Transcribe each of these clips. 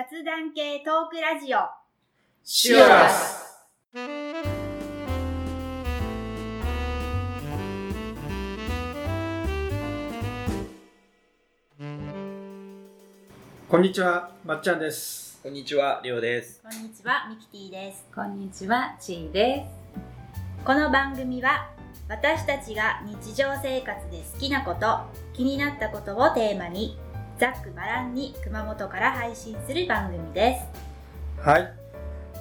雑談系トークラジオシュアスこんにちは、まっちゃんです。こんにちは、りょうです。こんにちはミキティですこんにちは、ちーでこの番組は私たちが日常生活で好きなこと気になったことをテーマにざっくばらんに熊本から配信する番組ですはい。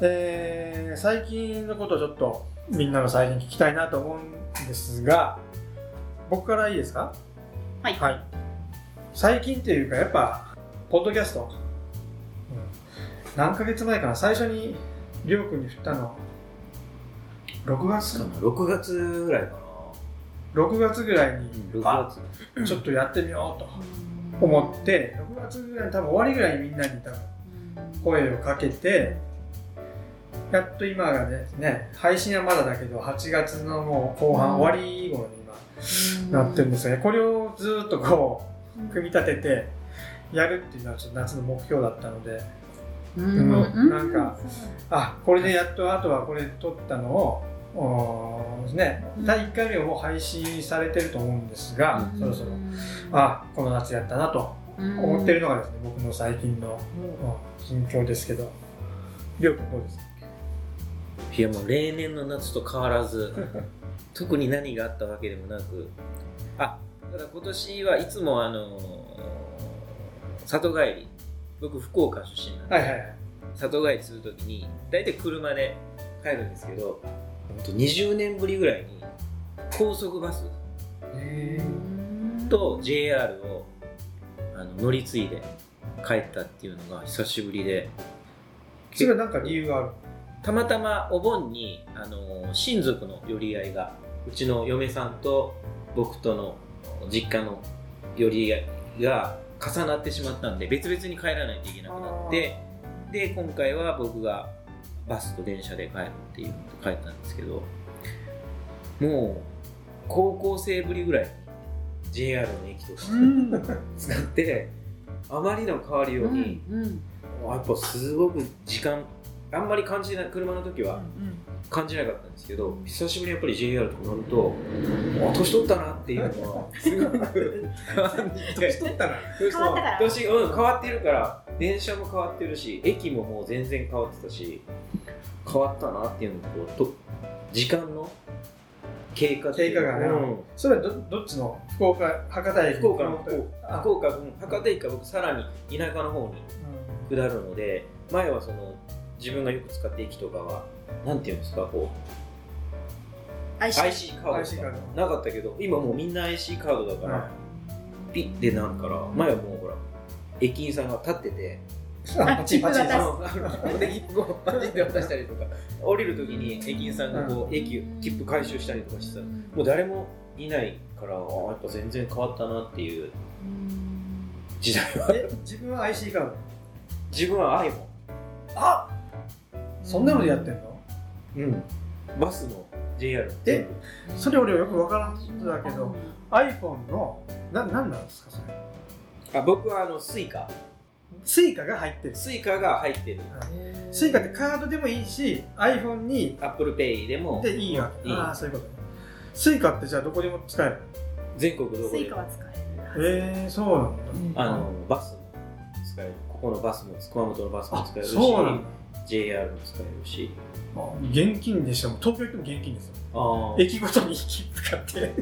えー、最近のことをちょっとみんなの最近聞きたいなと思うんですが、僕からいいですか？はいはい。最近っていうか、やっぱ、ポッドキャスト。うん何ヶ月前かな？最初に、りょうくんに振ったの、6月かな？6月ぐらいか ?6 月ぐらいな。に、6あ月。ちょっとやってみようと思って、6月ぐらいに多分終わりぐらいにみんなに多分声をかけて、やっと今がね、ね配信はまだだけど、8月のもう後半、うん終わり頃に今、なってるんですよね。これをずっとこう、組み立てて、やるっていうのはちょっと夏の目標だったので、ううん。んなん。か、あ、これでやっと、あとはこれ撮ったのを、おーね、第1回目をもう配信されてると思うんですが、そろそろ、あ、この夏やったなと思ってるのがですね、僕の最近の、うん近況ですけど、りょうくんどうですか？いやもう例年の夏と変わらず、特に何があったわけでもなく、あ、ただ今年はいつもあのー里帰り、僕福岡出身なんで、はいはいはい。里帰りするときに、大体車で帰るんですけど、20年ぶりぐらいに高速バスへと JR をあの乗り継いで帰ったっていうのが久しぶりで、それはなんか理由がある？たまたまお盆に、あの親族の寄り合いがうちの嫁さんと僕との実家の寄り合いが重なってしまったんで別々に帰らないといけなくなってで今回は僕がバスと電車で帰るっていうのと帰ったんですけどもう高校生ぶりぐらいに JR の駅として 使ってあまりの変わりように、やっぱすごく時間あんまり感じない車の時は感じなかったんですけど久しぶりにやっぱり JR とか乗るとあ年取ったなっていうのはすごく 年取ったな。年、うん、変わってるから電車も変わってるし駅ももう全然変わってたし変わったなっていうのとと時間の経過経過がね。うん。それはどどっちの？福岡、博多駅。福岡の福岡。博多駅から僕さらに田舎の方にう下るので前はその自分がよく使って駅とかはなんていうんですかこう。IC IC カードなかったけど今もうみんな IC カードだかんら、ピッてなるから前はもう駅員さんが立っててあパチンパチン。パチンで渡したりとか降りる時に駅員さんがこう駅切符回収したりとかしてたらもう誰もいないからあやっぱ全然変わったなっていう時代は。え自分は IC カード自分は iPhone あそんなのでやってんの？うん。バスの JR えそれ俺よくわからん人だけど iPhone のななんなんですかそれ？あ僕はあのスイカ。スイカが入ってる。スイカが入ってる。スイカってカードでもいいし iPhone に ApplePay でも。でいいわけ。いいああそういうことね。スイカってじゃあどこでも使える全国どこでもスイカは使える。えー、そうなんだ。あのバスも使える。ここのバスも熊本のバスもあ使えるしそうなんだ。JR も使えるし。あ現金でしかも東京行っても現金ですよ。あ駅ごとに切符買って。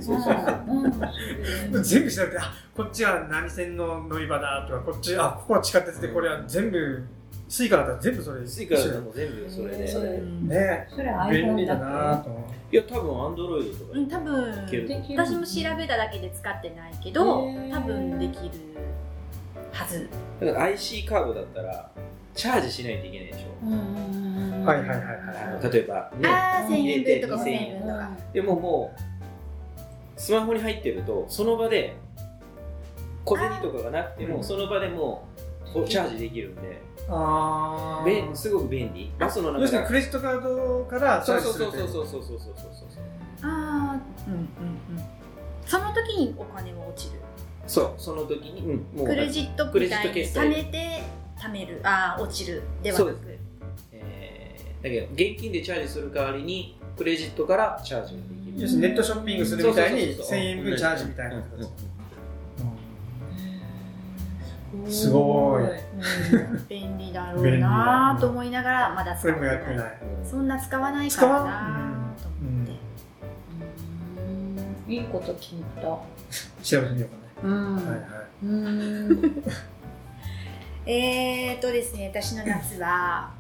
全部調べてあこっちは何線の乗り場だとかこっちあここは地下鉄でこれは全部スイカだったら全部それ。スイカだともう全部それで。それね。それ便利だなといや多分 Android とかうん多分。私も調べただけで使ってないけど多分できるはず。だから IC カードだったらチャージしないといけないでしょはいはいはいはい。例えばねああ1000円分とか5000入れて円分とか。でももうスマホに入ってるとその場で小銭とかがなくてうんもその場でもうチャージできるんで。あ便すごく便利。バスの中要するにでクレジットカードからチャそうそうージするそうそうそうそうそうそうそうああうんうんうん。その時にお金は落ちる。そうその時に、うん、もうクレジットみたいにクレジット決済貯めて貯める。あー落ちる。ではなく。そうですえーだけど現金でチャージする代わりにクレジットからチャージができる。要するにネットショッピングするみたいにそうそうそうそう。1000円分チャージみたいなうん形。うん。すごい。うん。便利だろうなと思いながらまだそ使ってないれもやってない。そんな使わないからなと思って、いいこと聞いた。調べてみようかうん。ねはいはい。うん。えーとですね私の夏は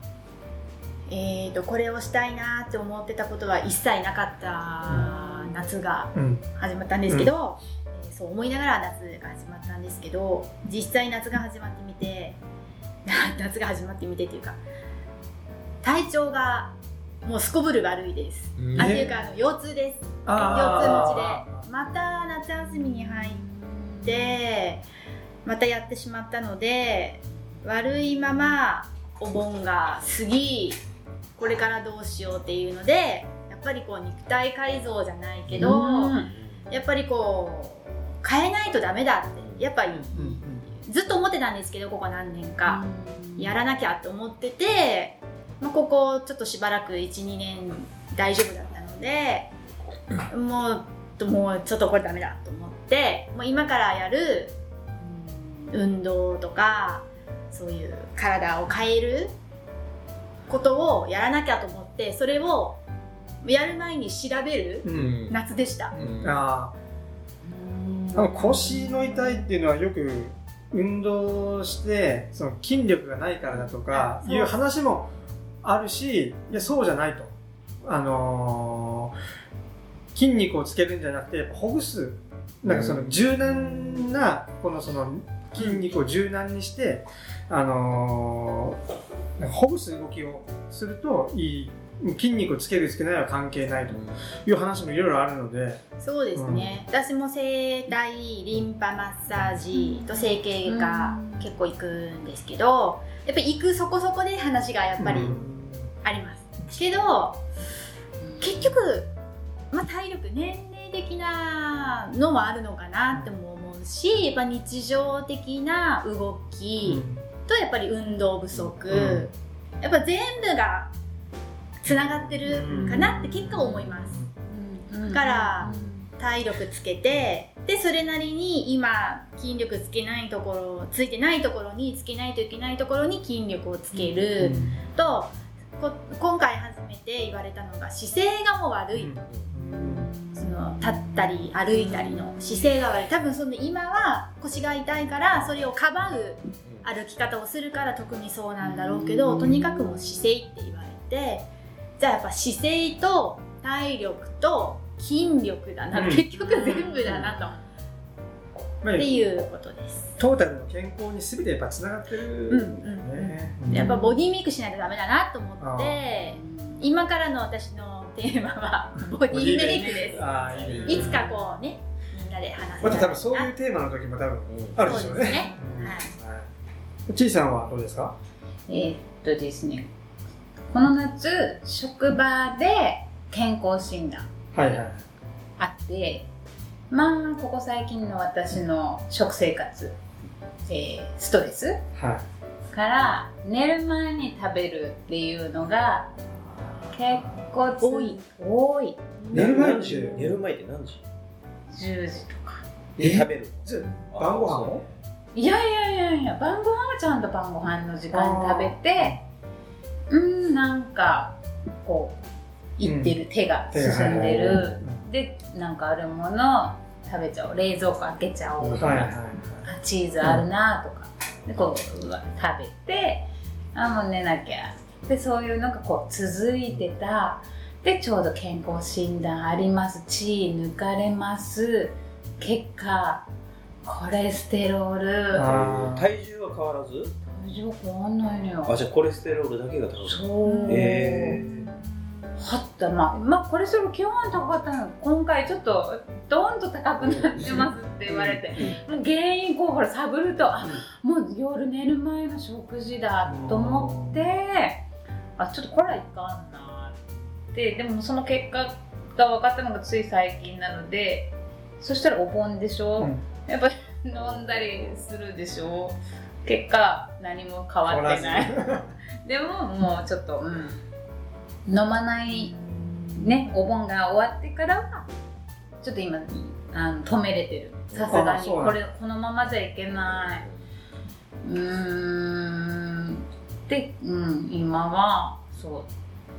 えーとこれをしたいなって思ってたことは一切なかった夏がうん。始まったんですけど、えーそう思いながら夏が始まったんですけど実際夏が始まってみて 夏が始まってみてっていうか体調がもうすこぶる悪いです、うん。あっていうかあの腰痛です。あ腰痛持ちで。また夏休みに入ってまたやってしまったので悪いままお盆が過ぎこれからどうしようっていうのでやっぱりこう肉体改造じゃないけど、やっぱりこう変えないとダメだってやっぱりずっと思ってたんですけどここ何年か、やらなきゃと思ってて、まあ、ここちょっとしばらく12年大丈夫だったのでもうもうちょっとこれダメだと思ってもう今からやる運動とかそういう体を変えることをやらなきゃと思ってそれをやる前に調べるううん。ん夏でした。うん。あーあの腰の痛いっていうのはよく運動してその筋力がないからだとかいう話もあるしいやそうじゃないと、あのー筋肉をつけるんじゃなくてやっぱほぐす。なんかその柔軟なこのその筋肉を柔軟にして、あのーほぐす動きをするといい筋肉をつけるつけないは関係ないという話もいろいろあるので。そうですね、私も整体リンパマッサージと整形外科うん結構行くんですけどやっぱり行くそこそこで話がやっぱりうん。あります、けど結局、まあ、体力年齢的なのもあるのかなっても思うしやっぱ日常的な動きとやっぱり運動不足、うん。やっぱ全部がつながってるかなって結果思います、だから体力つけてでそれなりに今筋力つけないところついてないところにつけないといけないところに筋力をつける。と、こ今回初めて言われたのが姿勢がもう悪い、その立ったり歩いたりの姿勢が悪い。多分その今は腰が痛いからそれをかばう歩き方をするから特にそうなんだろうけどとにかくもう姿勢って言われてじゃあやっぱ姿勢と体力と筋力だな、うん。結局全部だなと、まあっていうことです。トータルの健康に全てやっぱつながってる、うんうんねやっぱボディメイクしないとダメだなと思って今からの私のテーマはボディメイクです。いつかこうねみんなで話せまた多分そういうテーマの時も多分あるでしょうね。ね。うん。はい。はいちいさんはどうですか？えーっとですね、この夏、職場で健康診断はいはい。あって、まあ、ここ最近の私の食生活、えーストレスはい。から寝る前に食べるっていうのが結構つ多い。多い。寝る前に何時寝る前って何時？10時とか。に食べるず晩ご飯を？いやいやいやいや晩ご飯はちゃんと晩ご飯の時間に食べてうんなんかこういってる、手が進んでる、でなんかあるもの食べちゃおう。冷蔵庫開けちゃおう。とか、はいはいはい。あチーズあるなとか、でこう食べてあもう寝なきゃ。でそういうのがこう続いてた。でちょうど健康診断あります。血抜かれます。結果コレステロール。体重は変わらず？体重変わんないのよ。あじゃあコレステロールだけが高いそう。えはった。まあ、まあ、コレステロール基本は高かったの。今回ちょっとドーンと高くなってますって言われて。もう原因こうほら探ると。あもう夜寝る前の食事だと思って。あちょっとこれはいかんなって。でもその結果が分かったのがつい最近なのでそしたらお盆でしょ、うんやっぱり飲んだりするでしょ？結果何も変わってない。でももうちょっと、うん、飲まないねお盆が終わってからはちょっと今あの止めれてる。さすがにこれこのままじゃいけない。うーん。で、うん、今はそ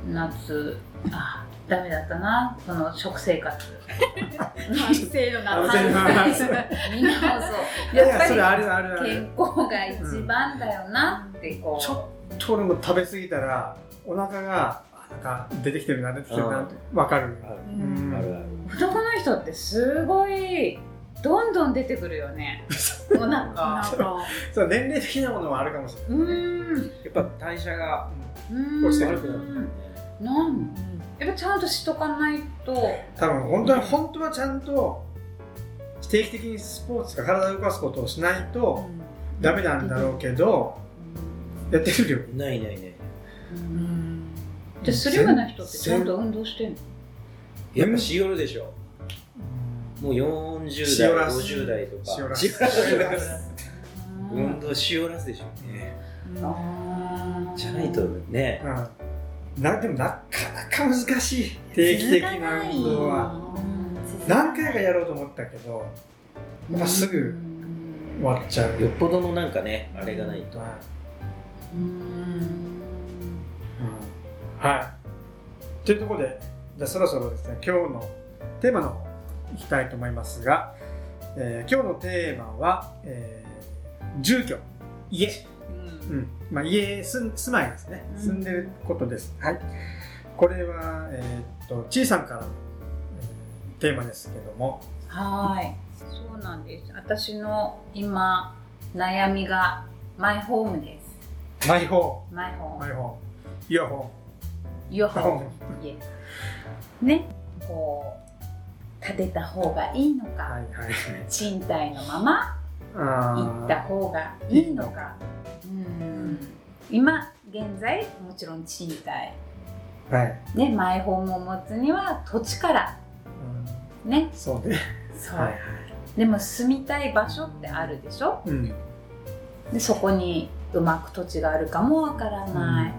う夏あダメだったなその食生活。反省の反省の反省見直そういやいやっぱやそれあるあるありる健康が一番だよなってこう、ちょっと俺も食べ過ぎたらお腹があなんか出てきてるな出てきてるなって分かる。男の人ってすごいどんどん出てくるよね。おなん腹かそう年齢的なものもあるかもしれうないーん。やっぱ代謝が落ちて悪くなるなん？やっぱちゃんとしとかないと。多分本当に本当はちゃんと定期的にスポーツか体を動かすことをしないとダメなんだろうけどやってるよ。いないいないいない。うん。じゃあスリムな人ってちゃんと運動してんの？やっぱしおるでしょ。もう40代しおらす。50代とか。しおらす。しおらす。しおらす。運動しおらすでしょうね。じゃないとね。うん、なでもなかなか難しい。定期的な運動は。何回かやろうと思ったけどやっぱすぐ終わっちゃう。よっぽどのなんかねあれがないと。うん。はい。というところで、じゃあそろそろですね、今日のテーマの方いきたいと思いますが、えー今日のテーマは、えー住居、家、うん。まあ、家住住まいですね、うん。住んでることです。はい。これは、えーっと、ちいさんからの、えーテーマですけども、はい。そうなんです。私の今悩みがマイホームです。マイホマイホームーム、マイホーム、イヤホヨーム、ホーホム。ームね。こう建てた方がいいのか、はいはい。賃貸のままあ行った方がいいのか。うん今現在もちろん賃貸ーはい。ねマイホームを持つには土地からうんねそうね。そう、はいはい。でも住みたい場所ってあるでしょ？うん。でそこにうまく土地があるかもわからない、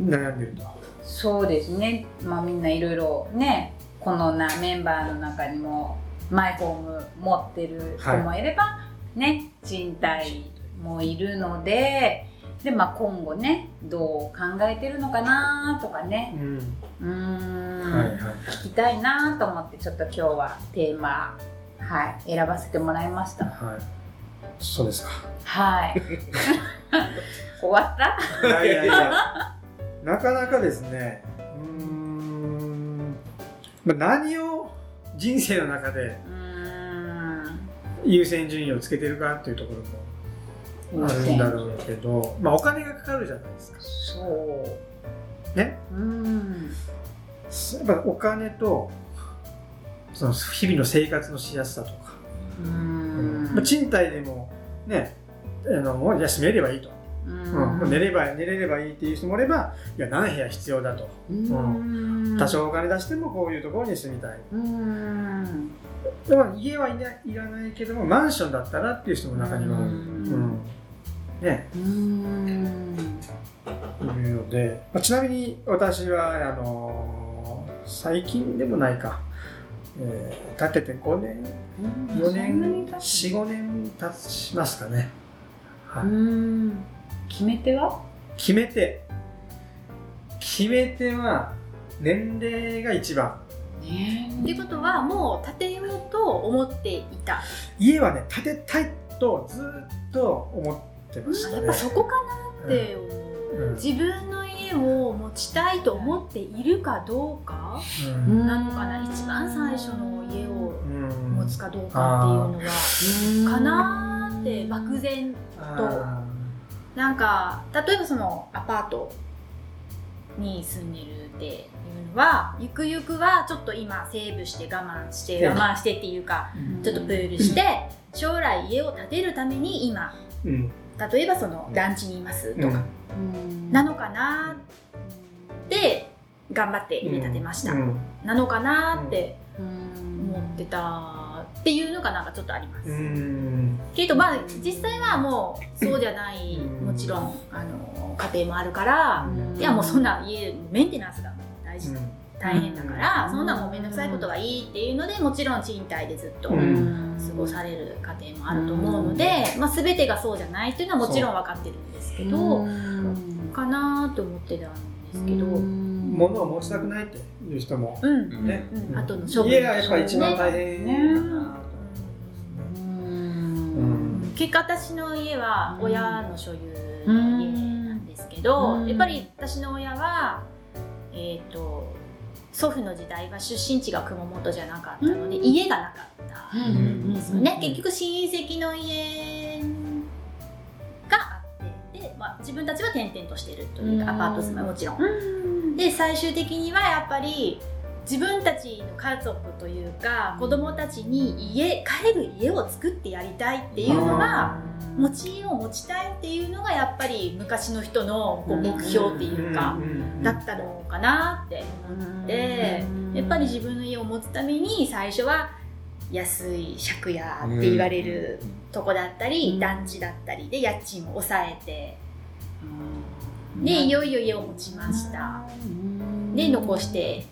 悩んでると。そうですねまあみんないろいろねこのなメンバーの中にもマイホーム持ってる人もいれば、ね賃貸もいるのでで、まあ、今後ねどう考えてるのかなとかね。うん。うーん、はいはい。聞きたいなと思ってちょっと今日はテーマ、はい、選ばせてもらいました。はい。そうですか。はい。終わった？いやいやいや、なかなかですね、うーん、まあ、何を人生の中で優先順位をつけてるかっていうところもあるんだろうけど、まあ、お金がかかるじゃないですか。そう。ね？うん。やっぱお金と、その日々の生活のしやすさとか、うーん。まあ、賃貸でもね、あのもうじゃあ閉めればいいと、ううん。もう寝れば寝れればいいっていう人もいればいや何部屋必要だと、うん。多少お金出してもこういうところに住みたい。うん。でも家はいないらないけどもマンションだったらっていう人も中には、ううん。んね、うん。いるので、まあ、ちなみに私はあのー最近でもないか、えー建てて5年4年45年経ちますかね、はい。うん。決め手は？決め手。決め手は年齢が一番。ねってことはもう建てようと思っていた。家はね建てたいとずっと思ってましたね。やっぱそこかなって思う、うん。自分の家を持ちたいと思っているかどうかうん。なのかな。一番最初の家をうん持つかどうかっていうのは、かかなーって漠然あなんか例えばそのアパートに住んでるっていうのはゆくゆくはちょっと今セーブして我慢してうん我慢してっていうかーちょっとプールして将来家を建てるために今うん例えばその団地にいますとか、うん。なのかなって頑張って家建てました、うん。なのかなってうん。思ってたっていうのがなんかちょっとあります、うん。けどまあ実際はもうそうじゃないうん。もちろんあの家庭もあるから、うん。いやもうそんな家メンテナンスが大事、うん大変だから、うん。そんなもう面倒くさいことはいいっていうのでもちろん賃貸でずっと過うん。ごされる家庭もあると思うので、まあ、全てがそうじゃないっていうのはもちろん分かってるんですけど、かなと思ってたんですけど、うん。物を持ちたくないっていう人もうん。ね、うん。後の処分家がやっぱり一番大変だなと思うん。結果私の家は親の所有の家なんですけど、うん。やっぱり私の親は、えー、と祖父の時代は出身地が熊本じゃなかったので、うん。家がなかったうん。ですよね、結局親戚の家があってで、まあ、自分たちは転々としてるというか、うん。アパート住まいもちろん。で最終的にはやっぱり自分たちの家族というか子供たちに家帰る家を作ってやりたいっていうのが持ち家を持ちたいっていうのがやっぱり昔の人のこう目標っていうか、だったのかなって思って、やっぱり自分の家を持つために最初は安い借家って言われるとこだったり、うん。団地だったりで家賃を抑えてでいよいよ家を持ちました、で残して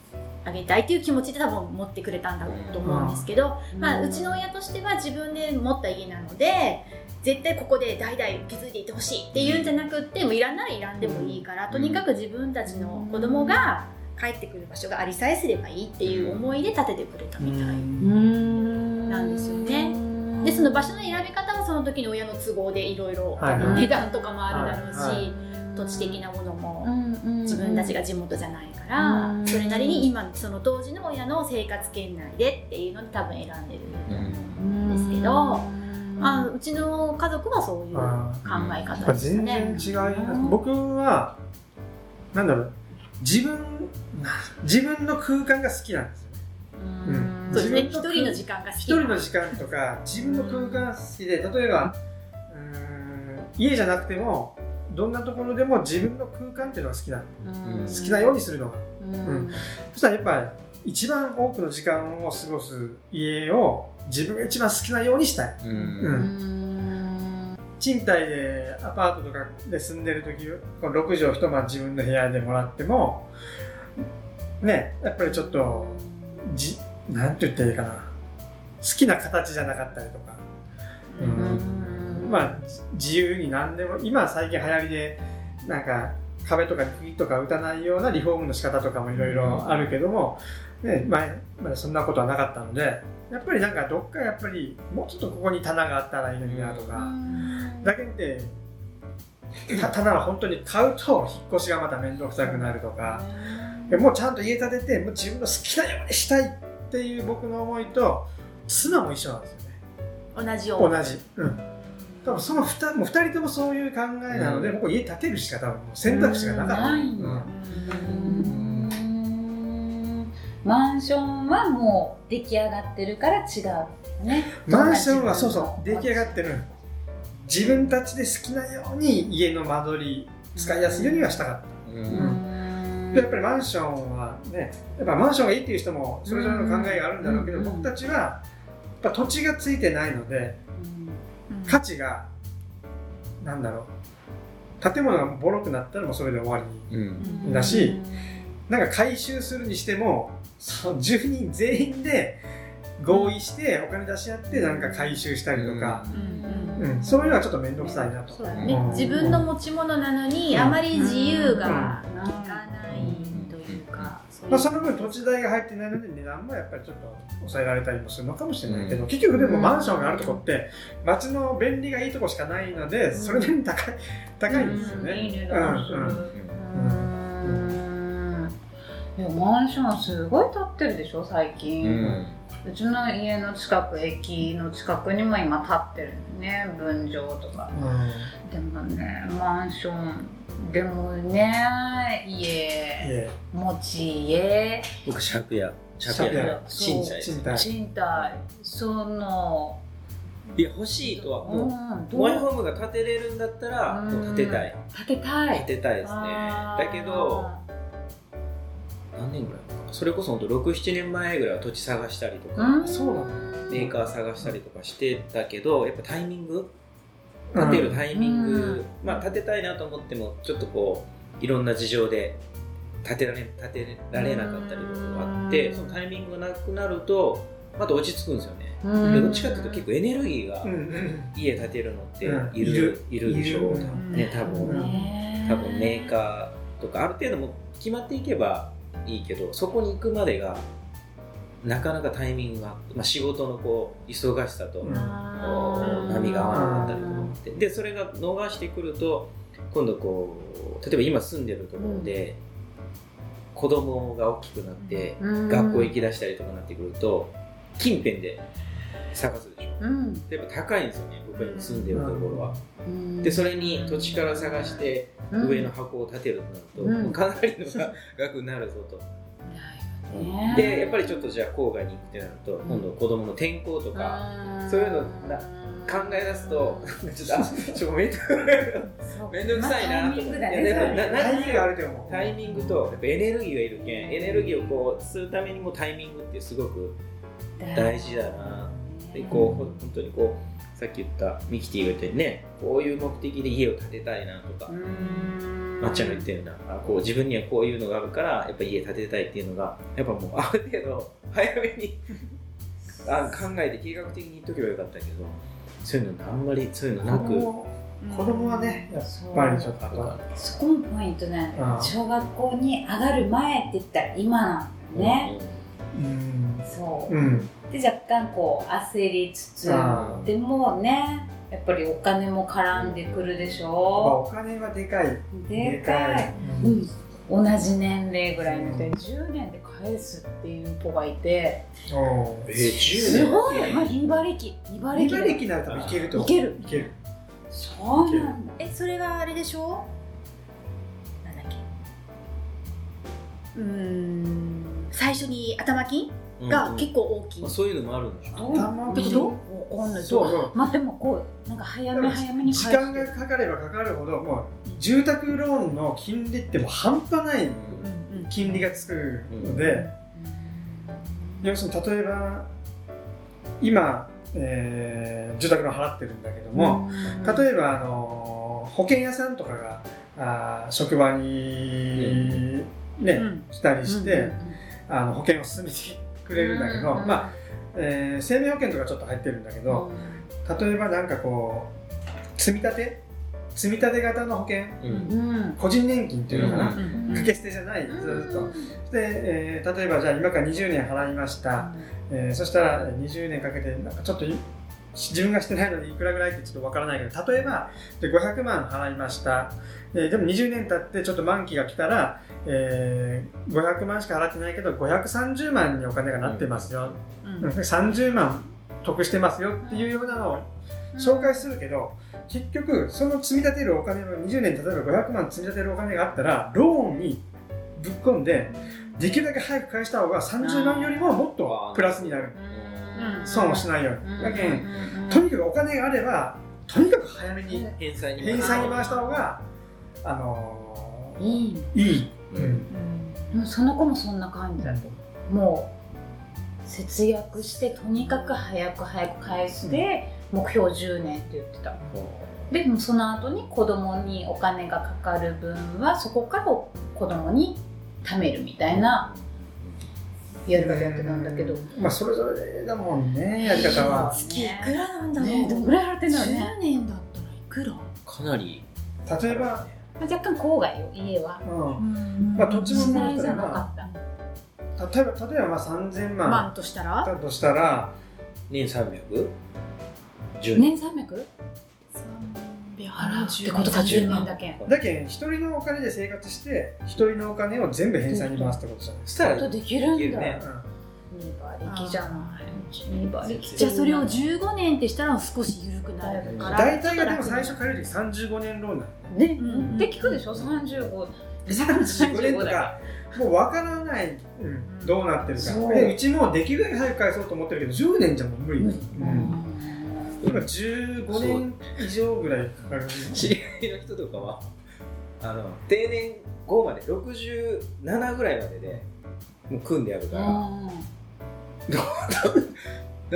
あげたいっていう気持ちで多分持ってくれたんだろうと思うんですけど、まあ、うちの親としては自分で持った家なので絶対ここで代々受け継いでいってほしいっていうんじゃなくってもういらんならいらんでもいいからとにかく自分たちの子供が帰ってくる場所がありさえすればいいっていう思いで建ててくれたみたい、なんですよね。でその場所の選び方はその時の親の都合でいろいろはい値段とかもあるだろうし、土地的なものも自自分たちが地元じゃないから、うん。それなりに今その当時の親の生活圏内でっていうので多分選んでる、ですけどまあ、うちの家族はそういう考あえ方でした全ね然違います。僕はなんだろう自分自分の空間が好きなんですよね。うん。そうですね。一人の時間が好き一人の時間とか自分の空間が好きで例えばうーん家じゃなくてもどんなところでも自分の空間っていうのが好きなの好きなようにするのが。うん。そしたらやっぱり一番多くの時間を過ごす家を自分が一番好きなようにしたい。うん。うん。賃貸でアパートとかで住んでる時この6畳一間自分の部屋でもらってもねやっぱりちょっとじなんて言ったらいいかな。好きな形じゃなかったりとか、うんまあ自由に何でも今最近流行りでなんか壁とかに釘とか打たないようなリフォームの仕方とかもいろいろあるけども、ね、前までそんなことはなかったのでやっぱりなんかどっかやっぱりもうちょっとここに棚があったらいいのになとか、だけでた棚は本当に買うと引っ越しがまた面倒くさくなるとか、でもうちゃんと家建ててもう自分の好きなようにしたいっていう僕の思いと妻も一緒なんですよね。同じよう同じ、うん、多分その 2, もう二人ともそういう考えなので、うん。僕家建てるしか多分もう選択肢がなかった、ないん。だマンションはもう出来上がってるから違うねマンションはそうそう出来上がってる自分たちで好きなように家の間取り使いやすいようにはしたかったうん。でやっぱりマンションはねやっぱマンションがいいっていう人もそれぞれの考えがあるん。だろうけど、うん。僕たちはやっぱ土地がついてないので価値がなんだろう。建物がボロくなったらもうそれで終わりうん。だしなんか回収するにしてもその住人全員で合意してお金出し合ってなんか回収したりとか、うん。うん。うんそういうのはちょっと面倒くさいなと。ね、うん。自分の持ち物なのにあまり自由がまあ、その分土地代が入ってないので値段もやっぱりちょっと抑えられたりもするのかもしれない。けど、うん結局でもマンションがあるとこって街の便利がいいとこしかないのでそれなりに高い高いんですよね。いい値うん段する。うん。いやマンションすごい建ってるでしょ最う近、んうちの家の近く駅の近くにも今建ってるのね分譲とか。でもねマンションでもねい家。え持ち家。僕借家。借借家。家賃貸賃貸。賃貸。そのいや欲しいとはう。んもう？どうマイホームが建てれるんだったらうん。建てたい。建てたい。建てたいですね。だけど何年ぐらいそれこそ本当67年前ぐらいは土地探したりとか、うん。そうなのメーカー探したりとかしてたけどやっぱタイミング？建てるタイミング、うん。まあ建てたいなと思ってもちょっとこういろんな事情で建てられ建てられなかったりとかがあって、うん。そのタイミングがなくなるとまた落ち着くんですよね、うん。でどっちかっていうと結構エネルギーが家建てるのってうん。いる,、いる。でしょう、ね多分、多分メーカーとかある程度もう決まっていけばいいけどそこに行くまでがなかなかタイミングが、まあ、仕事のこう忙しさと、波が合わなかったりとかって。でそれが逃してくると今度こう例えば今住んでるところで、子供が大きくなって、うん。学校行き出したりとかなってくると近辺で探すでしょ。うん。でやっぱ高いんですよね住んでるところは、うん。でそれに土地から探して上の箱を建てるとなると、うんかなりの額になるぞと、ね。でやっぱりちょっとじゃあ郊外に行くってなると、今度子供の転校とかそういうのな考え出すと、ちょっとあちょっとめんどめん。どくさいなと思ってまあタイミングだねいやでもなタイミングがあると思う。タイミングとやっぱエネルギーがいるけんエネルギーをこうするためにもタイミングってすごく大事だな。でこう本当にこうさっき言ったミキティが言ったようにねこういう目的で家を建てたいなとか、まっちゃんが言ったようなあこう自分にはこういうのがあるからやっぱ家建てたいっていうのがやっぱもうある程度早めに あ考えて計画的に言っとけばよかったけどそういうのあんまりそういうのなく子供。はねやっぱりちょっとそこもポイントなんだようん。小学校に上がる前って言ったら今なんだよね、うん。そう。うんで若干こう焦りつつあーでもねやっぱりお金も絡んでくるでしまあょお金はでかい。でかい、うん、同じ年齢ぐらいので10年で返すっていう子がいておえー、す10年ごい、まあ、2馬力。2馬力。2馬力なら多分いけると。思ういける。いける。そうなんだ。えそれはあれでしょ？なんだっけ。うーん。最初に頭金？が結構大きい、まあ、そういうのもあるんでしょどう頭ってことわかんない。そう。そう？まあでもこうなんか早め早めに時間がかかればかかるほどもう住宅ローンの金利ってもう半端ないうんうん。金利がつくので、要するに例えば今、えー住宅ローン払ってるんだけども、例えば、あの保険屋さんとかがあー職場に、ねうん。来たりして、うんあの保険を進めてくれるんだけど、うんまあえー生命保険とかちょっと入ってるんだけど、例えばなんかこう積み立て？積み立て型の保険？ううん。ん個人年金っていうのかな、うん掛け捨てじゃないずっと。で、えー例えばじゃあ今から20年払いました、えーそしたらえー20年かけてなんかちょっとい自分がしてないのにいくらぐらいってちょっとわからないけど例えばで500万払いました、えーでも20年経ってちょっと満期が来たら、えー500万しか払ってないけど530万にお金がなってますよ、うん。うん。30万得してますよっていうようなのを紹介するけど結局その積み立てるお金の20年例えば500万積み立てるお金があったらローンにぶっ込んでできるだけ早く返した方が30万よりももっとプラスになる。うん損をしないよ。ううん。にだけんうん。とにかくお金があればとにかく早めに返済にも返済に回した方があのーいい。いい、うん。その子もそんな感じだと。もう節約してとにかく早く早く返して、目標10年って言ってた。でもその後に子供にお金がかかる分はそこから子供に貯めるみたいなやるからやってたんだけど、まあそれぞれだもんねやり方は。月いくらなんだろう、ね、どんぐらい払ってんだろうね。10年だったらいくら？かなり。例えば、まあ、若干郊外よ家は、うん。まあ、土地のものだったら、まあ、例えば例えばまあ3000万。万としたら？だとしたら。年300年。300で払うってことか10万だけだけ一人のお金で生活して一人のお金を全部返済に回すってことじゃない。ですかそうできるんだ、ねうん、2馬力じゃない。2馬力。じゃあそれを15年ってしたら少し緩くなるから。大体がでも最初借りる時35年ローンなんね、うん、って聞くでしょ？35 35年とかもう分からない、うん、どうなってるか。う。うちもできるだけ早く返そうと思ってるけど10年じゃもう無理、うん。今15年以上ぐらいかかる。知り合いの人とかはあの定年後まで67ぐらいまででもう組んであるから、う んだ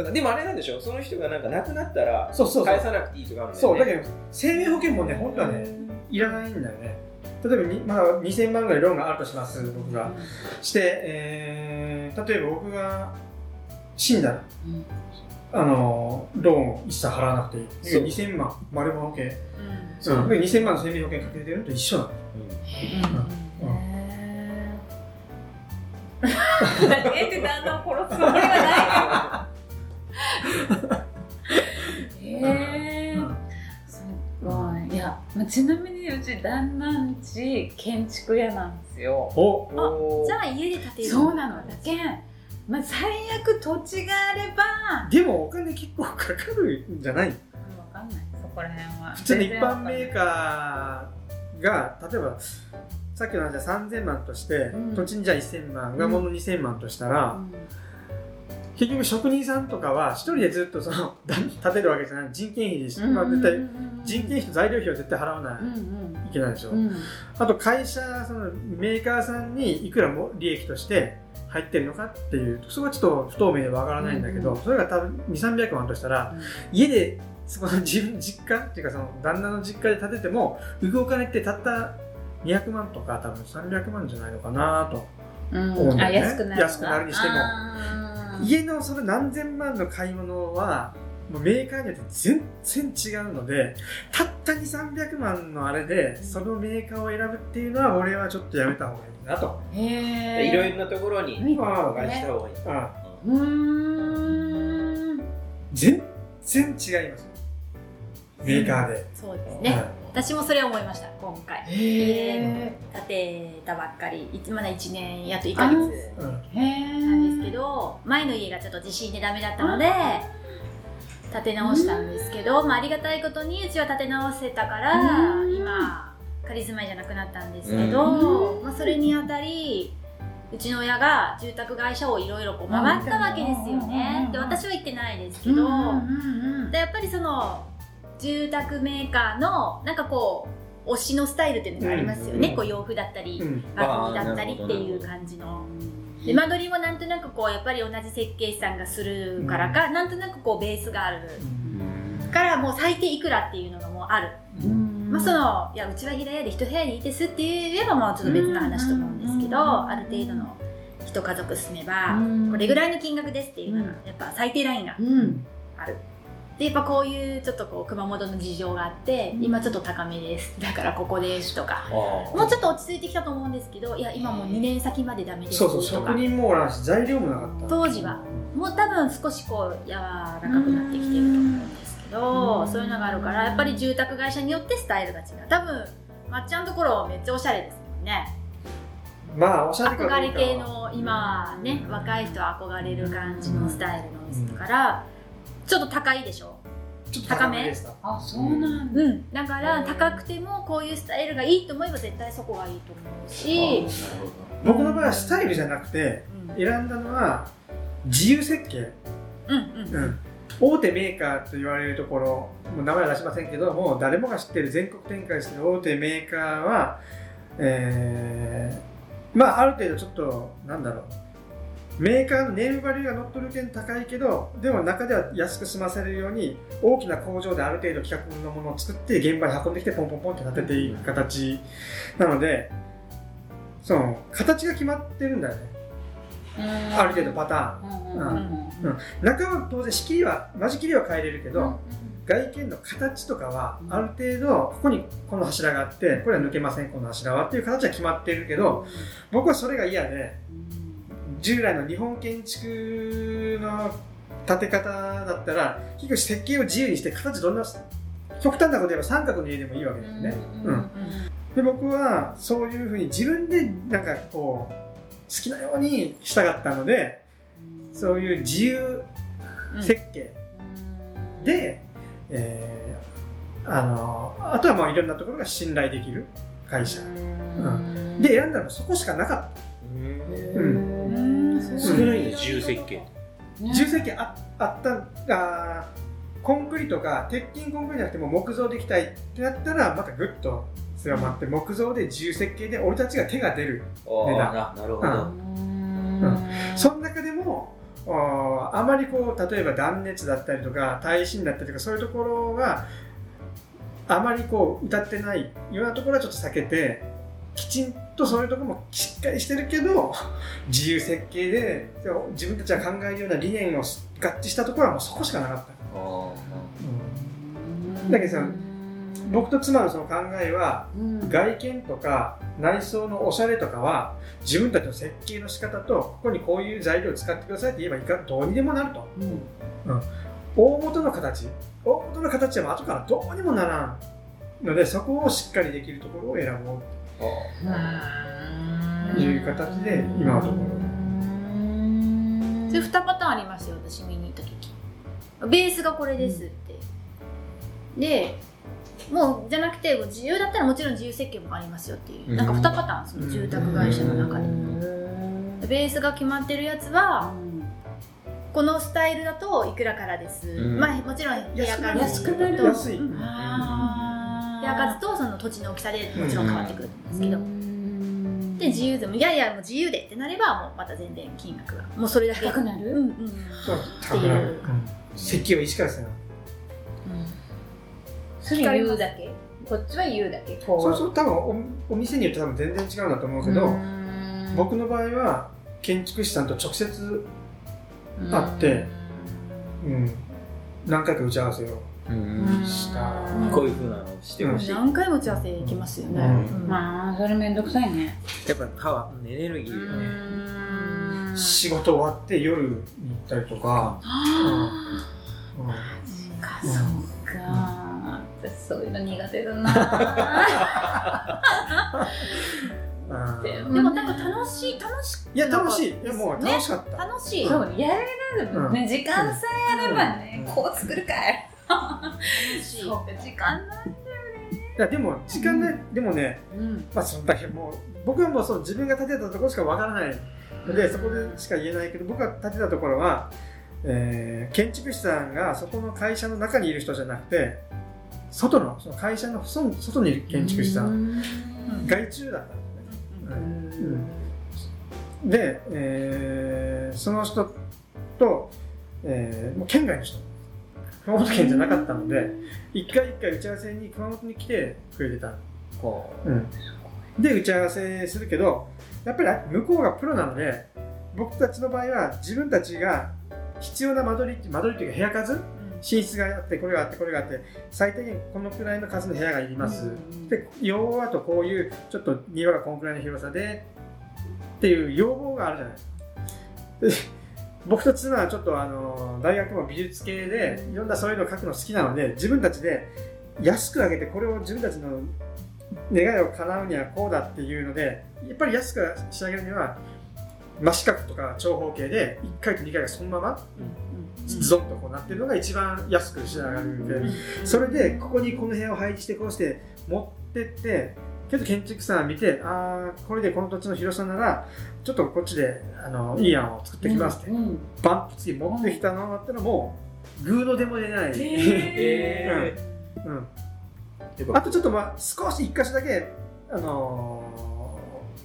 からでもあれなんでしょその人がなんか亡くなったらそうそうそう。返さなくていいとかあるんだよね。そうだけど生命保険もね本当はねいらないんだよね。例えばにまだ2000万ぐらいローンがあるとします僕が。して、えー例えば僕が死んだらうんあのローンを一切払わなくていい。そう。2000万丸儲け、うん。そう。うん、2000万の生命保険かけてるのと一緒なの。うん。うん。へーだって旦那を殺すつもりはへえそっかいや、まあ、ちなみにうち旦那ん。ち建築屋なん。ですよおないじゃあ家で建てるそうなのだけん、まあ、最悪土地があれば。でもお金結構かかるんじゃない？分かんない。そこら辺は。普通の一般メーーカーが例えばさっきの話は3000万として、うん。土地にじゃあ1000万上物2000万としたら、結局職人さんとかは一人でずっとその 建てるわけじゃない。人件費でし、まあ、絶対人件費と材料費は絶対払わない。うんうんといけないでしょ、うん。あと会社そのメーカーさんにいくらも利益として入ってるのかっていうそこはちょっと不透明でわからないんだけど、うん。それが多分2300万としたら家でそこの自分実家っていうかその旦那の実家で建てても動かねってたった200万とか多分300万じゃないのかなとうん思うんだよね。あ安くなる安くなるにしても。家のその何千万の買い物はもうメーカーによって全然違うのでたった2 3 0 0万のあれでそのメーカーを選ぶっていうのは俺はちょっとやめた方がいいなと。へえいろいろなところにお願いした方がいい、あうーん。全然違いますメーカーで。そうですね、はい私もそれ思いました今回。へえ建てたばっかり。いつまだ1年やっと1ヶ月うん。へえなんですけど前の家がちょっと地震でダメだったので建て直したんですけど、まあ、ありがたいことにうちは建て直せたからうん。今仮住まいじゃなくなったんですけど、まあ、それにあたりうちの親が住宅会社をいろいろこう回ったわけですよね。で私は行ってないですけど、でやっぱりその住宅メーカーのなんかこう推しのスタイルっていうのがありますよね、うん。こう洋風だったり、うん。バッグだったりっていう感じの。で間取りもなんとなくこうやっぱり同じ設計士さんがするからか、なんとなくこうベースがある。からもう最低いくらっていうのがもうある、まあそのいやうちは平屋で一部屋でいいですって言えばもうちょっと別の話と思うんですけど、うん。ある程度の一家族住めば、うん。これぐらいの金額ですっていうのがやっぱ最低ラインがうん。ある。でやっぱこういうちょっとこう熊本の事情があって、うん。今ちょっと高めです。だからここですとかあもうちょっと落ち着いてきたと思うんですけどいや今もう2年先までダメですそうそうとか職人もおらんし材料もなかった。当時は。もう多分少しこう柔らかくなってきてると思うんですけど、うん。そういうのがあるからやっぱり住宅会社によってスタイルが違う。多分まっちゃんのところめっちゃおしゃれですもんね。まあおしゃれ憧れ系の今ね若い人は憧れる感じのスタイルのお店だからちょっと高いでしょ？ちょっと高め？あそうなんだ。うん。だから高くてもこういうスタイルがいいと思えば絶対そこがいいと思うし、僕の場合はスタイルじゃなくてうん。選んだのは自由設計。うんうんうん。大手メーカーと言われるところもう名前は出しませんけどもう誰もが知ってる全国展開してる大手メーカーは、えーまあある程度ちょっとなんだろうメーカーのネームバリューが乗っ取る点高いけどでも中では安く済ませるように大きな工場である程度規格のものを作って現場に運んできてポンポンポンって立てていく形。なのでその形が決まってるんだよね。ある程度パターン。中は当然仕切りは間仕切りは変えれるけど、外見の形とかはある程度ここにこの柱があってこれは抜けませんこの柱はっていう形は決まってるけど僕はそれが嫌で従来の日本建築の建て方だったら結局設計を自由にして形どんな極端なこと言えば三角の家でもいいわけですね、うんで僕はそういうふうに自分でなんかこう好きなようにしたかったのでそういう自由設計、で、えーあのあとはまあいろんなところが信頼できる会社、うん。で選んだのはそこしかなかっうんうん少ないね自由設計。た重設計ああったあーコンクリとか鉄筋コンクリじゃなくても木造でいきたいってなったらまたぐっと強まって木造で自由設計で俺たちが手が出るあ値段。あななるほど、うん。その中でもああまりこう例えば断熱だったりとか耐震だったりとかそういうところがあまりこう歌ってないようなところはちょっと避けてきちんとそういうところもしっかりしてるけど 自由設計で自分たちが考えるような理念を合致したところはもうそこしかなかった。だけどさ僕と妻のその考えは、外見とか内装のおしゃれとかは自分たちの設計の仕方とここにこういう材料を使ってくださいって言えばいいかどうにでもなると、うん。大元の形。大元の形は後からどうにもならんのでそこをしっかりできるところを選ぼうとい。う形で今のところ。それ2パターンありますよ私見に行った時。ベースがこれですって、でもうじゃなくて自由だったらもちろん自由設計もありますよっていう、なんか2パターンその住宅会社の中で、ベースが決まってるやつは、このスタイルだといくらからです、まあもちろん部屋数安くなる。安い、部屋数とその土地の大きさでもちろん変わってくるんですけど、で自由でもいやいやもう自由でってなればもうまた全然金額が。もうそれだけ。高くなる、うんうん、そう高くなる、設計を一からせなそれ言うだけ？こっちは言うだけ？そうそう多分おお店によって多分全然違うんだと思うけど僕の場合は建築士さんと直接会ってうん。何回か打ち合わせをしたこういうふうなのしてほしい、何回も打ち合わせ行きますよね、まあそれめんどくさいね。やっぱパワーエネルギーよね仕事終わって夜に行ったりとか。マジかそうか、私そういうの苦手だな。でもなんか楽しい楽しい。や楽しい。いやもう楽しかった、楽しい。そうやれるね、時間さえあればね、こう作るかいそう。時間ないんだよね。いやでも時間ない、でもね、まあそのだけもう僕はもうそう自分が建てたところしかわからないので、そこでしか言えないけど僕が建てたところは、えー、建築士さんがそこの会社の中にいる人じゃなくて外のその会社の外にいる建築士さん外注だったんですね。で、えー、その人と、えー、もう県外の人熊本県じゃなかったので一回一回打ち合わせに熊本に来てくれてた、うん、で打ち合わせするけどやっぱり向こうがプロなので僕たちの場合は自分たちが必要な間取り間取りというか部屋数寝室があってこれがあってこれがあって最低限このくらいの数の部屋がいります、で要はとこういうちょっと庭がこのくらいの広さでっていう要望があるじゃない。ですか僕と妻はちょっとあの大学も美術系でいろんなそういうのを書くの好きなので自分たちで安く上げてこれを自分たちの願いを叶うにはこうだっていうのでやっぱり安く仕上げるには真四角とか長方形で1回と2回がそのまま、ゾンとこうなってるのが一番安く仕上がるんで、それでここにこの部屋を配置してこうして持ってってけど建築士さん見てああこれでこの土地の広さならちょっとこっちであのいい案を作ってきますって、うんうん、バンプ次持ってきたのがあったらもうグーのでも出ない、えー。うん。うん、あとちょっとまあ少し一箇所だけあのー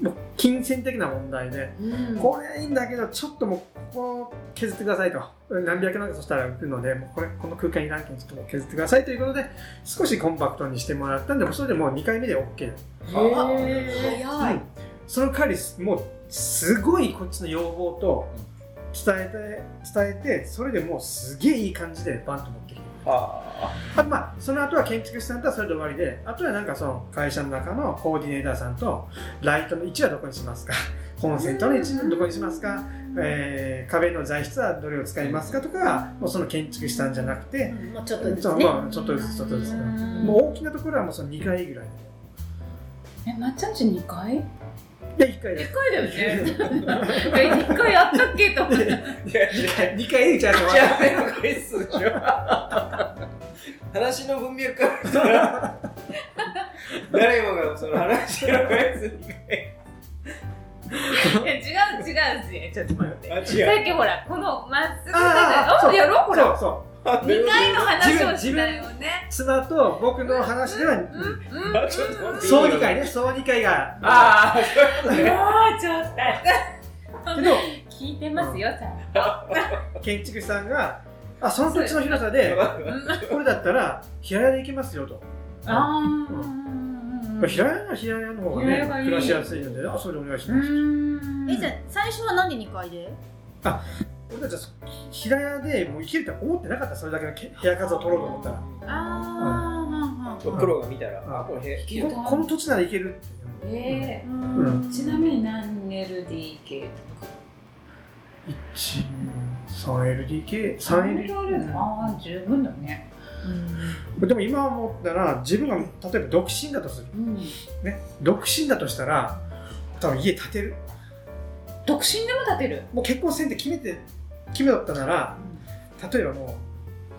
もう金銭的な問題で、うん、これいいんだけどちょっともうここを削ってくださいと。何百万かそしたら浮くのでもうこれこの空間に何件ちょっと削ってくださいということで少しコンパクトにしてもらったんでそれでもう2回目で OK へえ早い、うん、その代わりもうすごいこっちの要望と伝えて伝えてそれでもうすげえいい感じでバンと持ってああまあその後は建築士さんとはそれで終わりであとはなんかその会社の中のコーディネーターさんとライトの位置はどこにしますか？コンセントの位置はどこにしますか、えー、壁の材質はどれを使いますかとかもうその建築士さんじゃなくて、うん、もうちょっとずつ、ね、まあ、ちょっとずつちょっとずつ。もう大きなところはもうその2回ぐらいえまっちゃんち2回で1回だ1回だよね。1回やったっけと思って2回打ち合わせの回数じゃ話の文脈から誰もがその話の回数2回いや違う違うしちょっと待って。さっきほらこのまっすぐあやろ？ほら。そうそう2回の話をしたよね。妻と僕の話では、うん、総会ね総議会がああそういうことねもうちょっとけど聞いてますよちゃん建築士さんがあその土地の広さでとこれだったら平屋で行けますよとああ平屋なら平屋の方がね平屋がいい暮らしやすいのであそれでお願いします、えじゃあ最初はなんで2階で俺たちは平屋でもう生きるとは思ってなかったそれだけのけ部屋数を取ろうと思ったら。あそうプロが見たら、ああ、これ部けここの土地ならいけるって。えあ、うん。ちなみに何 LDK 3LDK とか 3LDK ああ十分だね。でも今思ったら自分が例えば独身だとする。うん。ね。独身だとしたら多分家建てる。独身でも建てる。もう結婚せんって決めて決めとったなら例えばも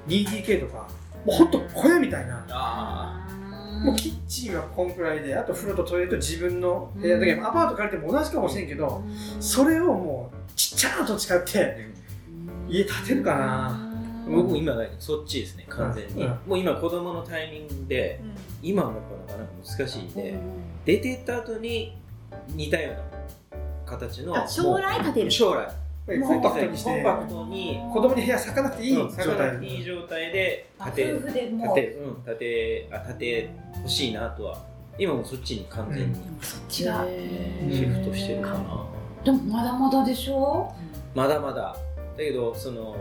う 2DK とかもうほんと小屋みたいなあもうキッチンはこんくらいであと風呂とトイレと自分の部屋だけ、うんアパート借りても同じかもしれんけどそれをもうちっちゃな土地買って家建てるかなあ。僕も今がそっちですね、完全に。うんもう今子供のタイミングで、今はやっぱなかなか難しいんで、出てった後に似たような形の。あ将来建てる将来。コンパクトに。しコンてパクトに、子供に部屋咲かなくていいうん。状態。いい状態であ建て夫婦でも。建てうん建てあ建てほしいなとは。今もそっちに完全に。そっちがシフトしてるかな、でもまだまだでしょ？まだまだ。だけどその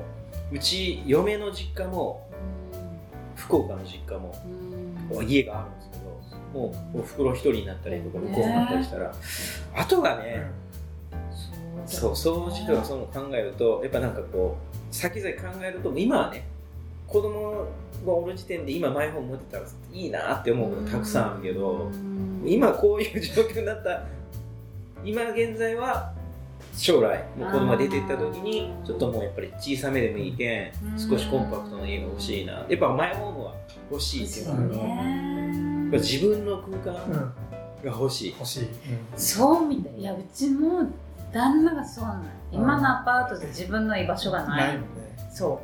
うち嫁の実家も福岡の実家も家があるんですけどもうおふくろ一人になったりとか向こうになったりしたら、あとがね、そう掃除とかそういうの考えるとやっぱなんかこう先々考えると今はね子供がおる時点で今マイホーム持ってたらいいなって思うことたくさんあるけど今こういう状況になった今現在は将来もう子供が出ていった時にちょっともうやっぱり小さめでもいいけん少しコンパクトな家が欲しいな。やっぱマイホームは欲しいっていうのは。あるやっぱ自分の空間うんが欲しい、欲しい、そうみたい。いやうちも旦那がそうなん。今のアパートで自分の居場所がない。ないもんね。そ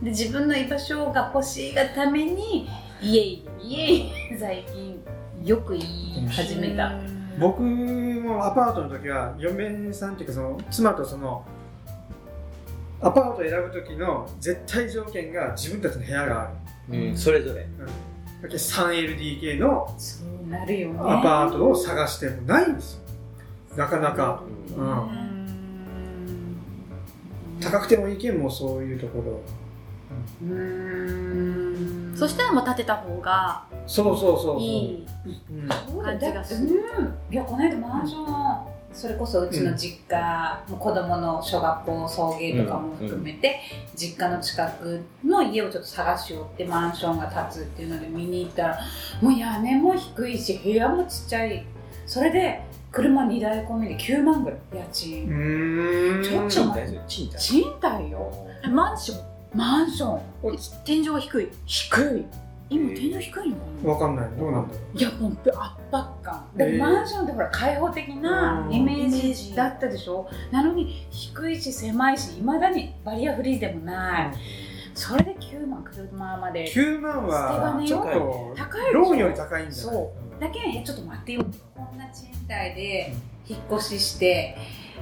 う。で自分の居場所が欲しいがために家家家最近よく言い始めた。僕もアパートの時は嫁さんっていうかその妻とそのアパートを選ぶ時の絶対条件が自分たちの部屋がある。うん、それぞれ。だけ 3LDK のそうなるよね。アパートを探してもないんですよなかなか、ううん。うん。高くてもいいけんもうそういうところ。うん。そしたらもう建てた方がそうそうそうそう。いい。うん。そうだ感じがする。うん。いやこの間マンションそれこそうちの実家、もう子供の小学校送迎とかも含めて、実家の近くの家をちょっと探しようってマンションが建つっていうので見に行ったらもう屋根も低いし部屋もちっちゃい。それで車2台込みで9万ぐらい。家う賃、ちょっと賃貸ですよ賃貸よ。えマンション。マンション。天井が低い。低い。今天井低いのかな？わかんない。どうなんだろいやもう圧迫感でもえー。マンションってほら開放的なうん。イメージジだったでしょ？なのに低いし狭いしいまだにバリアフリーでもない、それで9万車まうで9万はちょっと高いローンより高いんじゃない？そだけえちょっと待ってよな賃貸で引っ越しして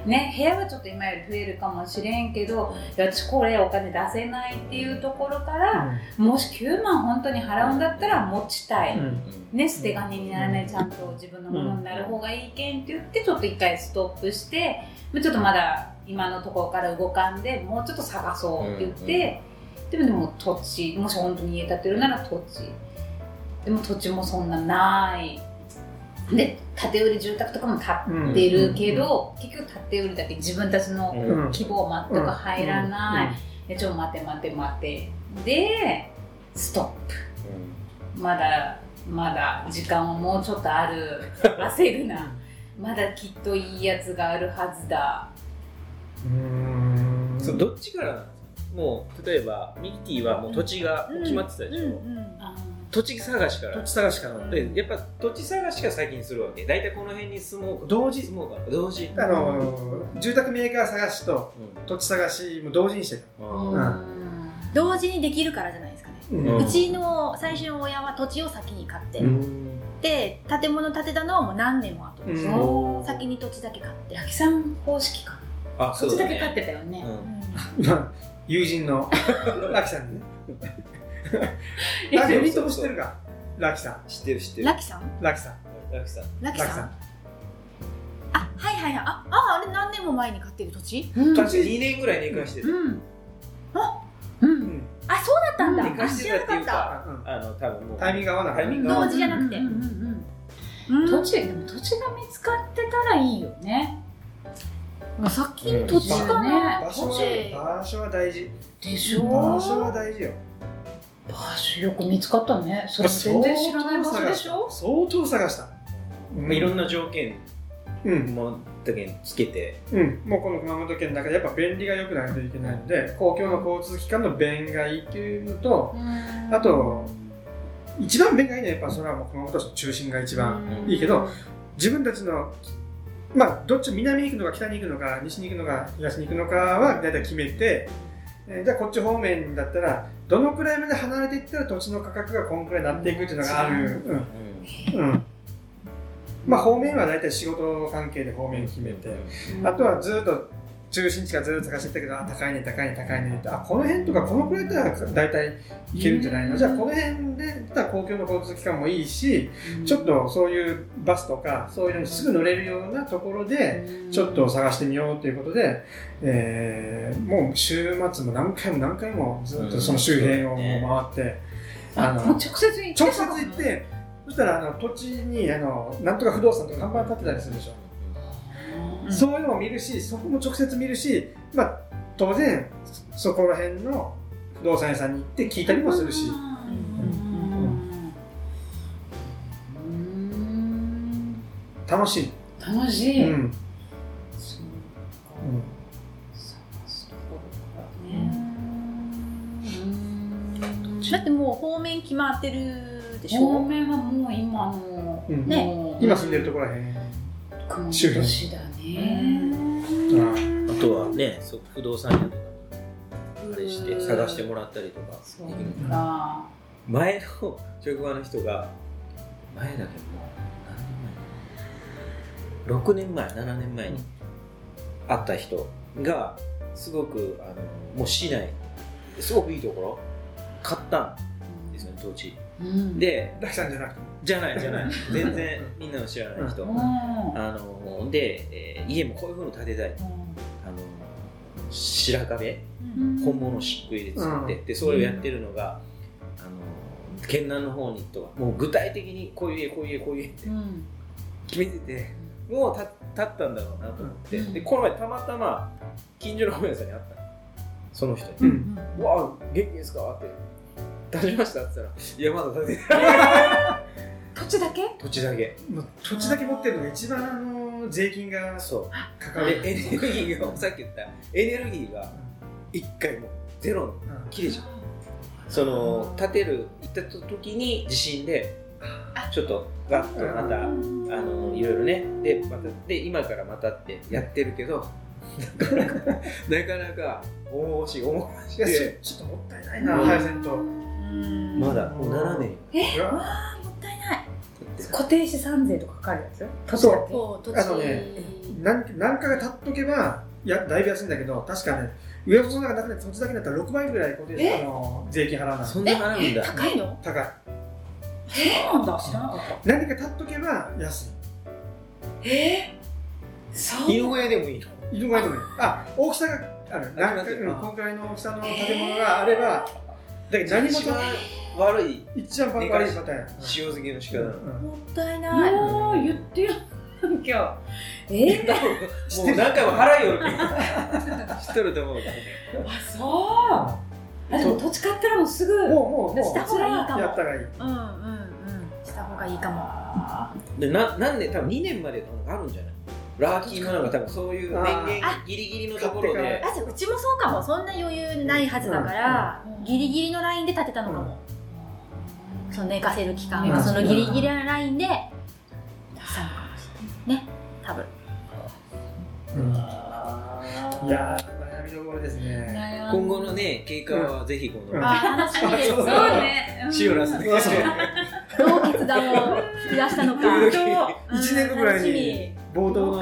ね部屋はちょっと今より増えるかもしれんけど私これお金出せないっていうところから、もし9万本当に払うんだったら持ちたい、うん。ね、捨て金にならないちゃんと自分のものになる方がいいけんって言ってちょっと一回ストップしてちょっとまだ今のところから動かんでもうちょっと探そうって言って、でもでも土地もし本当に家建てるなら土地。でも土地もそんなないで建て売り住宅とかも建ってるけど、結局建て売りだけ自分たちのうん。うん希望全く入らない、でちょっと待て待て待て。でストップ。まだまだ時間はもうちょっとある。焦るな。まだきっといいやつがあるはずだ。うーん。そうどっちからなんですかもう例えばミキティはもう土地が決まってたでしょ、土地探しから。土地探しから。でやっぱ土地探しが先にするわけ。大体この辺に住もうか。同時。住もうか。な同時。あの住宅メーカー探しと土地探しも同時にしてたうんうん。同時にできるからじゃないですかね、うん。うちの最初の親は土地を先に買って、うん。で建物建てたのはもう何年も後です、うん。先に土地だけ買って。焼きさん方式か。あ土地だけね買ってたよね。うん。まあ 友人の ラキさんにねいやあ頼朝知ってるか？ラキさん。知ってる知ってる。ラキさん？ラキさん。ラキさん。ラキさん。あはいはいはい。あああれ何年も前に買ってる土地？うん。確か2年ぐらい寝かしてたうん。あう。うん。んあそうだったんだ。寝かしてたっていうかあうん。あの多分もう。タイミング合わなかった。タイミング合わ同時じゃなくてうんうんうんうん。土地でも土地が見つかってたらいいよね。まあさっきの土地かね。場所は大事。でしょ？場所は大事よ場所よく見つかったね。それ全然知らない場所でしょ？相当探した。まあいろんな条件うん。もだけつけて。うん、もうこの熊本県の中でやっぱ便利が良くないといけないので公共の交通機関の便がいいっていうのとあと一番便がいいのはやっぱそれはもう熊本市の中心が一番いいけど自分たちのまあどっち南に行くのか北に行くのか西に行くのか東に行くのかは大体決めて、えーじゃあこっち方面だったらどのくらいまで離れていったら土地の価格がこんくらいになっていくっていうのがある、うん。うん、まあ方面は大体仕事関係で方面決めて、あとはずっと中心地からずっと探してったけど、あ、高いね、高いね、高いね。って、あ、この辺とかこのくらいだったら大体いけるんじゃないの、じゃあこの辺でたら公共の交通機関もいいし、ちょっとそういうバスとか、そういうのにすぐ乗れるようなところで、ちょっと探してみようということで、えーもう週末も何回も何回もずっとその周辺を回って、あもう直接行って直接行って、そしたらあの土地にあのなんとか不動産とか看板立ってたりするでしょ？うん。そういうのも見るし、そこも直接見るし、まあ、当然、そこら辺の不動産屋さんに行って聞いたりもするし、うん。楽しい。楽しい、うん。そううん探すところか。らねうん。だってもう方面決まってるでしょ？方面はもう今の、うん。ね。今住んでるところらへん。熊本周辺あとはね不動産屋とかにあれして探してもらったりとか。そうできるか。前の職場の人が前だけどもう何年前6年前7年前に会った人がすごくあのもう市内すごくいいところ買ったんですよね土地うん。で大さんじゃなくても。じゃない じゃない。全然みんなの知らない人、うん。あので、えー家もこういうふうに建てたい。あの白壁？うん。本物漆喰で作って、うでそれをやってるのが、あの県南の方にとかもう具体的にこういう家こういう家こういう家ってうん。決めててもうた立ったんだろうなと思って、うん。でこの前たまたま近所の本屋さんに会ったの。その人に。う。うんん「うわあ元気ですか?」って「立ちました?」って言ったら「いやまだ建ててない 土地だけ？土地だけ。もう土地だけ持ってるのが一番あの税金がそう。かかる。でエネルギーがさっき言ったエネルギーが一回もうゼロにうん。切れちゃうその建てる行った時に地震でちょっとガッとまたあのいろいろね。でまたで今からまたってやってるけどなかなかなかなか重々しい重々しい。ちょっともったいないな、うん。ハヤセント。うん。まだもう7年うわ。もったいない経って固定資産税とかかかるやつ？土地そうだけ。あのね何何かが経っとけば、いや、だいぶ安いんだけど、確かね、上本がなくて土地だけだったら6倍ぐらい固定え？あの税金払わない。そんな払うんだ。高いの？高い。そうなんだ。知らなかった。何か経っとけば安え？そう。犬小屋でもいいの？い。色がいい。とね。あ、大きさがある。なんか、うん、こんくらいの大きさの建物があれば、だけど何も一番悪い。一番バカ悪いパターンや。塩漬けの仕方。もったいない。もう言ってやんきゃえもう何回も払いよ。知っとると思う。あそう。あでも土地買ったらもうすぐもう、もう、もした方がいいかも。う、やったらいい。うんうん。うんした方がいいかも。でななんで多分2年までとかあるんじゃない？ラーキーもなんか多分そういう年限あギリギリのところで。あじゃあうちもそうかも。そんな余裕ないはずだから、うん。ギリギリのラインで立てたのかも、その寝かせる期間うんがそのギリギリのラインでしたのかもしれない。ね多分。いやー、悩みどころですね。今後のね経過はぜひこの、うん。あー楽しみです。ね。シオラスで。そうそうどう決断を引き出したのか。時々うん。1年後ぐらいに冒頭の。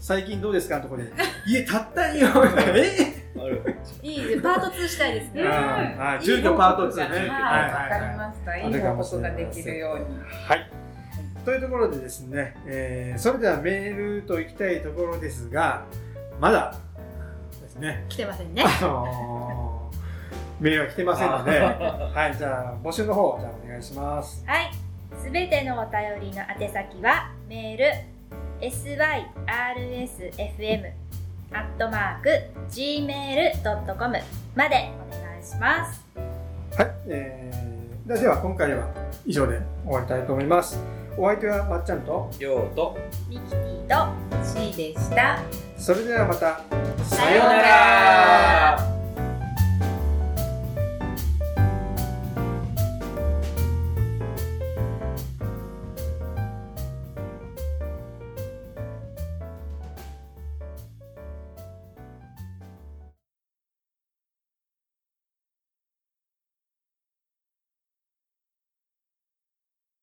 最近どうですか？のところで 家建ったんよえ？ある。いいです。パート2したいですね。うん。はい。住居パート2ねはい、はい。わかりました。いい報告ができるように。はい。というところでですね、えーそれではメールといきたいところですが、まだですね、来てませんね。あのーメールは来てませんので、はい、じゃあ募集の方、じゃあお願いします。はい。すべてのお便りの宛先は、メール、syrsfm、アットマーク、gmail.com までお願いします。はい、えー、ではでは今回は以上で終わりたいと思います。お相手はまっちゃんと、ようとミキティと、C でした。それではまた、さようなら